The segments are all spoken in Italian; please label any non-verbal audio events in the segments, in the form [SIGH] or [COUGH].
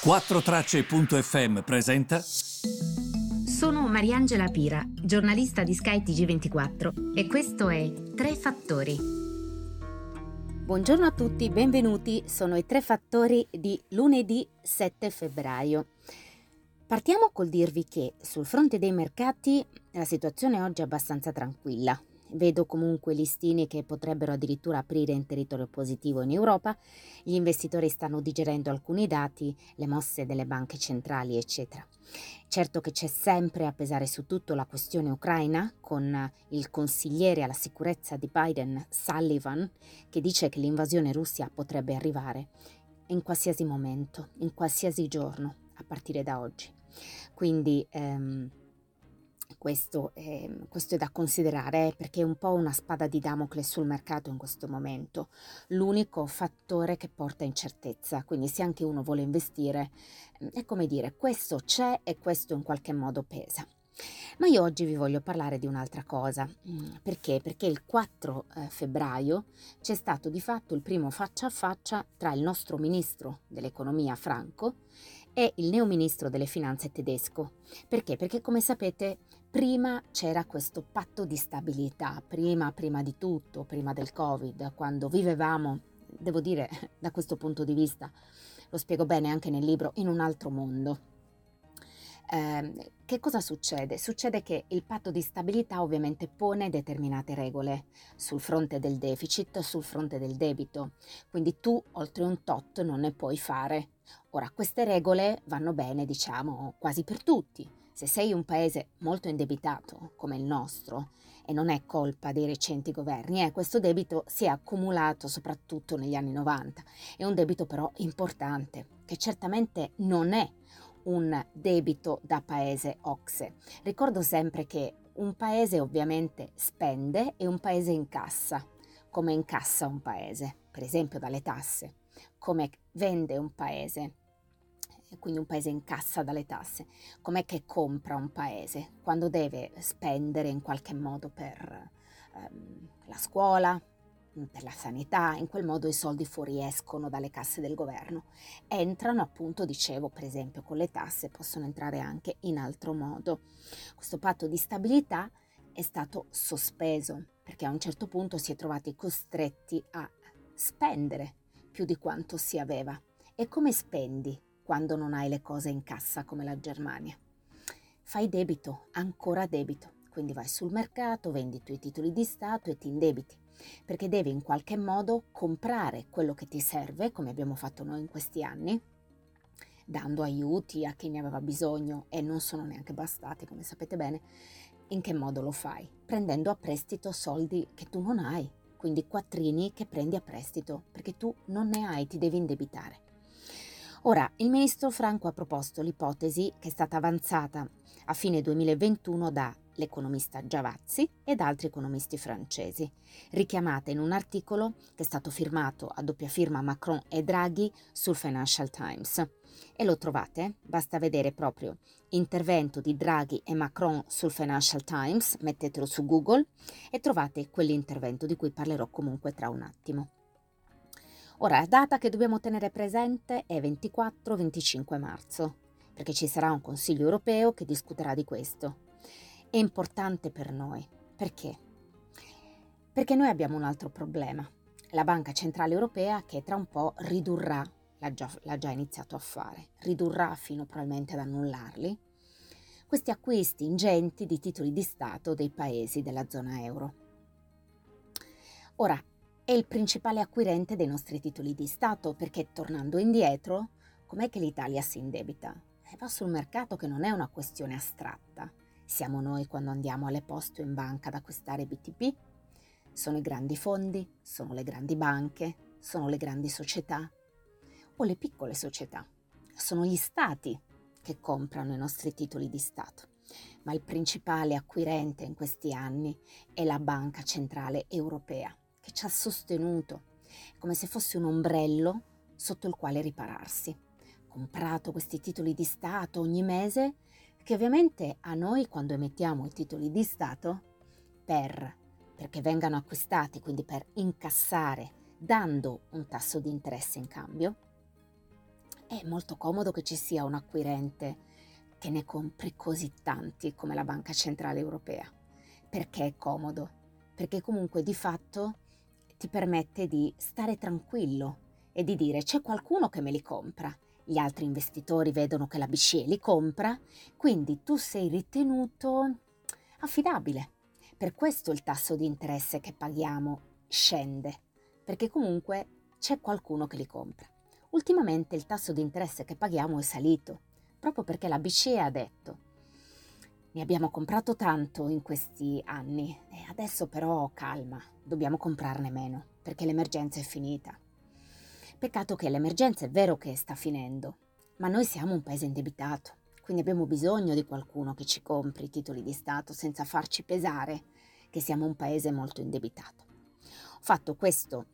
4Tracce.fm presenta. Sono Mariangela Pira, giornalista di skytg 24 e questo è Tre Fattori. Buongiorno a tutti, benvenuti. Sono i tre fattori di lunedì 7 febbraio. Partiamo col dirvi che sul fronte dei mercati la situazione oggi è abbastanza tranquilla. Vedo comunque listini che potrebbero addirittura aprire in territorio positivo in Europa, gli investitori stanno digerendo alcuni dati, le mosse delle banche centrali, eccetera. Certo che c'è sempre a pesare su tutto la questione ucraina, con il consigliere alla sicurezza di Biden, Sullivan, che dice che l'invasione russia potrebbe arrivare in qualsiasi momento, in qualsiasi giorno, a partire da oggi. Quindi ehm, questo, eh, questo, è da considerare perché è un po' una spada di Damocle sul mercato in questo momento, l'unico fattore che porta incertezza, quindi se anche uno vuole investire, mm, è come dire questo c'è e questo in qualche modo pesa. Ma io oggi vi voglio parlare di un'altra cosa. Mm, perché? Perché il 4 eh, febbraio c'è stato di fatto il primo faccia a faccia tra il nostro ministro dell'economia Franco e il neo ministro delle finanze tedesco. Perché? Perché come sapete prima c'era questo patto di stabilità, prima, prima di tutto, prima del Covid, quando vivevamo, devo dire [LAUGHS] da questo punto di vista, lo spiego bene anche nel libro, in un altro mondo. Eh, che cosa succede? Succede che il patto di stabilità ovviamente pone determinate regole sul fronte del deficit, sul fronte del debito, quindi tu oltre un tot non ne puoi fare Ora, queste regole vanno bene, diciamo, quasi per tutti. Se sei un paese molto indebitato, come il nostro, e non è colpa dei recenti governi, eh, questo debito si è accumulato soprattutto negli anni 90. È un debito però importante, che certamente non è un debito da paese OXE. Ricordo sempre che un paese ovviamente spende e un paese incassa. Come incassa un paese? Per esempio dalle tasse come vende un paese, quindi un paese incassa dalle tasse, com'è che compra un paese quando deve spendere in qualche modo per ehm, la scuola, per la sanità, in quel modo i soldi fuoriescono dalle casse del governo. Entrano appunto, dicevo, per esempio con le tasse, possono entrare anche in altro modo. Questo patto di stabilità è stato sospeso perché a un certo punto si è trovati costretti a spendere più di quanto si aveva. E come spendi quando non hai le cose in cassa come la Germania? Fai debito, ancora debito. Quindi vai sul mercato, vendi i tuoi titoli di Stato e ti indebiti, perché devi in qualche modo comprare quello che ti serve, come abbiamo fatto noi in questi anni, dando aiuti a chi ne aveva bisogno e non sono neanche bastati, come sapete bene. In che modo lo fai? Prendendo a prestito soldi che tu non hai, quindi quattrini che prendi a prestito, perché tu non ne hai, ti devi indebitare. Ora, il ministro Franco ha proposto l'ipotesi che è stata avanzata a fine 2021 da l'economista Giavazzi ed altri economisti francesi, richiamata in un articolo che è stato firmato a doppia firma Macron e Draghi sul Financial Times. E lo trovate? Basta vedere proprio intervento di Draghi e Macron sul Financial Times, mettetelo su Google e trovate quell'intervento di cui parlerò comunque tra un attimo. Ora, la data che dobbiamo tenere presente è 24-25 marzo, perché ci sarà un Consiglio europeo che discuterà di questo. È importante per noi. Perché? Perché noi abbiamo un altro problema. La Banca Centrale Europea che tra un po' ridurrà l'ha già, l'ha già iniziato a fare, ridurrà fino probabilmente ad annullarli, questi acquisti ingenti di titoli di Stato dei paesi della zona euro. Ora, è il principale acquirente dei nostri titoli di Stato perché tornando indietro, com'è che l'Italia si indebita? Va sul mercato che non è una questione astratta. Siamo noi quando andiamo alle poste in banca ad acquistare BTP? Sono i grandi fondi? Sono le grandi banche? Sono le grandi società? o le piccole società. Sono gli stati che comprano i nostri titoli di Stato, ma il principale acquirente in questi anni è la Banca Centrale Europea, che ci ha sostenuto come se fosse un ombrello sotto il quale ripararsi. Comprato questi titoli di Stato ogni mese, che ovviamente a noi quando emettiamo i titoli di Stato, per, perché vengano acquistati, quindi per incassare, dando un tasso di interesse in cambio, è molto comodo che ci sia un acquirente che ne compri così tanti come la Banca Centrale Europea. Perché è comodo? Perché comunque di fatto ti permette di stare tranquillo e di dire c'è qualcuno che me li compra. Gli altri investitori vedono che la BCE li compra, quindi tu sei ritenuto affidabile. Per questo il tasso di interesse che paghiamo scende, perché comunque c'è qualcuno che li compra. Ultimamente il tasso di interesse che paghiamo è salito, proprio perché la BCE ha detto ne abbiamo comprato tanto in questi anni e adesso però calma, dobbiamo comprarne meno, perché l'emergenza è finita. Peccato che l'emergenza è vero che sta finendo, ma noi siamo un paese indebitato, quindi abbiamo bisogno di qualcuno che ci compri i titoli di Stato senza farci pesare che siamo un paese molto indebitato. Ho fatto questo,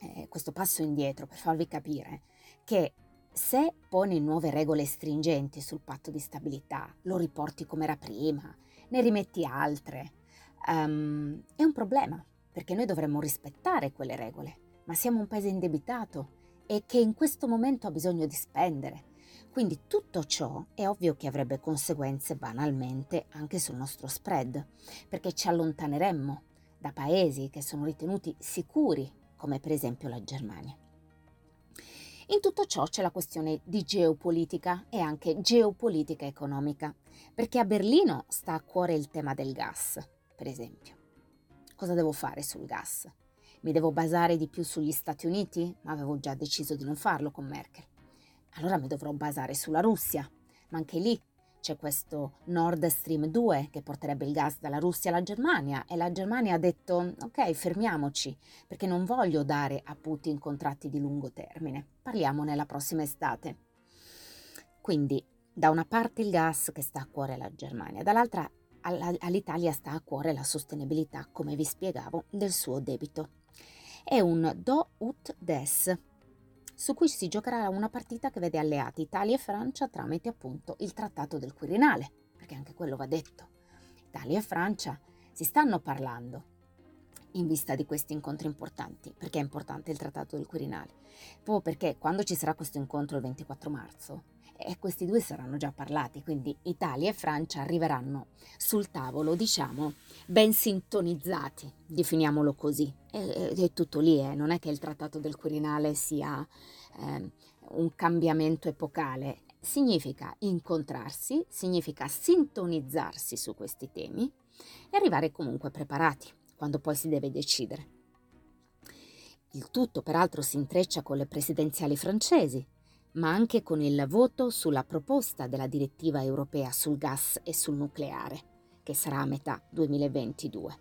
eh, questo passo indietro per farvi capire che se poni nuove regole stringenti sul patto di stabilità, lo riporti come era prima, ne rimetti altre, um, è un problema, perché noi dovremmo rispettare quelle regole, ma siamo un paese indebitato e che in questo momento ha bisogno di spendere. Quindi tutto ciò è ovvio che avrebbe conseguenze banalmente anche sul nostro spread, perché ci allontaneremmo da paesi che sono ritenuti sicuri, come per esempio la Germania. In tutto ciò c'è la questione di geopolitica e anche geopolitica economica, perché a Berlino sta a cuore il tema del gas, per esempio. Cosa devo fare sul gas? Mi devo basare di più sugli Stati Uniti? Ma avevo già deciso di non farlo con Merkel. Allora mi dovrò basare sulla Russia, ma anche lì c'è questo Nord Stream 2 che porterebbe il gas dalla Russia alla Germania e la Germania ha detto ok fermiamoci perché non voglio dare a Putin contratti di lungo termine, parliamone la prossima estate. Quindi da una parte il gas che sta a cuore alla Germania, dall'altra all'Italia sta a cuore la sostenibilità, come vi spiegavo, del suo debito. È un do ut des, su cui si giocherà una partita che vede alleati Italia e Francia tramite appunto il Trattato del Quirinale, perché anche quello va detto. Italia e Francia si stanno parlando in vista di questi incontri importanti. Perché è importante il Trattato del Quirinale? Proprio perché quando ci sarà questo incontro il 24 marzo, e questi due saranno già parlati, quindi Italia e Francia arriveranno sul tavolo, diciamo, ben sintonizzati, definiamolo così. E, è tutto lì, eh. non è che il Trattato del Quirinale sia eh, un cambiamento epocale, significa incontrarsi, significa sintonizzarsi su questi temi e arrivare comunque preparati quando poi si deve decidere. Il tutto peraltro si intreccia con le presidenziali francesi, ma anche con il voto sulla proposta della direttiva europea sul gas e sul nucleare, che sarà a metà 2022.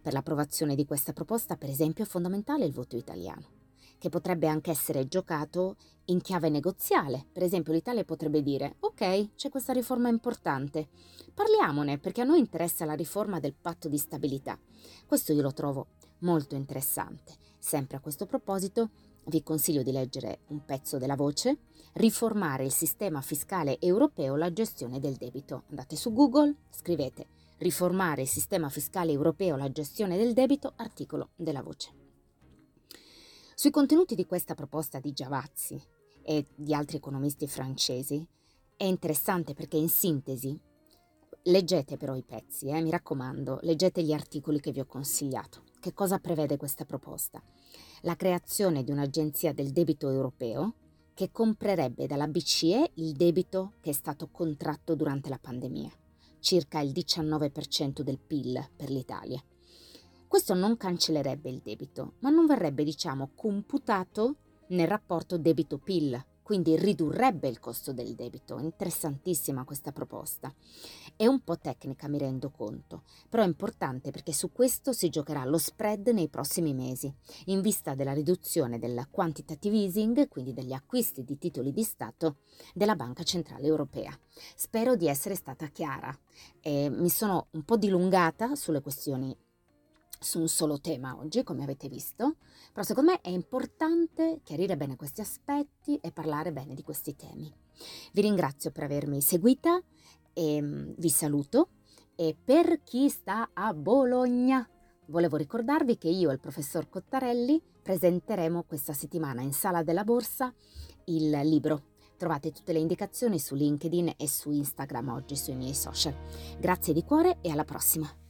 Per l'approvazione di questa proposta, per esempio, è fondamentale il voto italiano, che potrebbe anche essere giocato in chiave negoziale. Per esempio, l'Italia potrebbe dire: Ok, c'è questa riforma importante, parliamone perché a noi interessa la riforma del patto di stabilità. Questo io lo trovo molto interessante. Sempre a questo proposito, vi consiglio di leggere un pezzo della voce, riformare il sistema fiscale europeo, la gestione del debito. Andate su Google, scrivete riformare il sistema fiscale europeo, la gestione del debito, articolo della voce. Sui contenuti di questa proposta di Giavazzi e di altri economisti francesi è interessante perché in sintesi leggete però i pezzi, eh, mi raccomando, leggete gli articoli che vi ho consigliato. Che cosa prevede questa proposta? La creazione di un'agenzia del debito europeo che comprerebbe dalla BCE il debito che è stato contratto durante la pandemia, circa il 19% del PIL per l'Italia. Questo non cancellerebbe il debito, ma non verrebbe, diciamo, computato nel rapporto debito-PIL, quindi ridurrebbe il costo del debito. Interessantissima questa proposta. È un po' tecnica, mi rendo conto, però è importante perché su questo si giocherà lo spread nei prossimi mesi, in vista della riduzione del quantitative easing, quindi degli acquisti di titoli di Stato della Banca Centrale Europea. Spero di essere stata chiara. e mi sono un po' dilungata sulle questioni su un solo tema oggi, come avete visto, però secondo me è importante chiarire bene questi aspetti e parlare bene di questi temi. Vi ringrazio per avermi seguita e mm, vi saluto e per chi sta a Bologna volevo ricordarvi che io e il professor Cottarelli presenteremo questa settimana in Sala della Borsa il libro. Trovate tutte le indicazioni su LinkedIn e su Instagram oggi sui miei social. Grazie di cuore e alla prossima!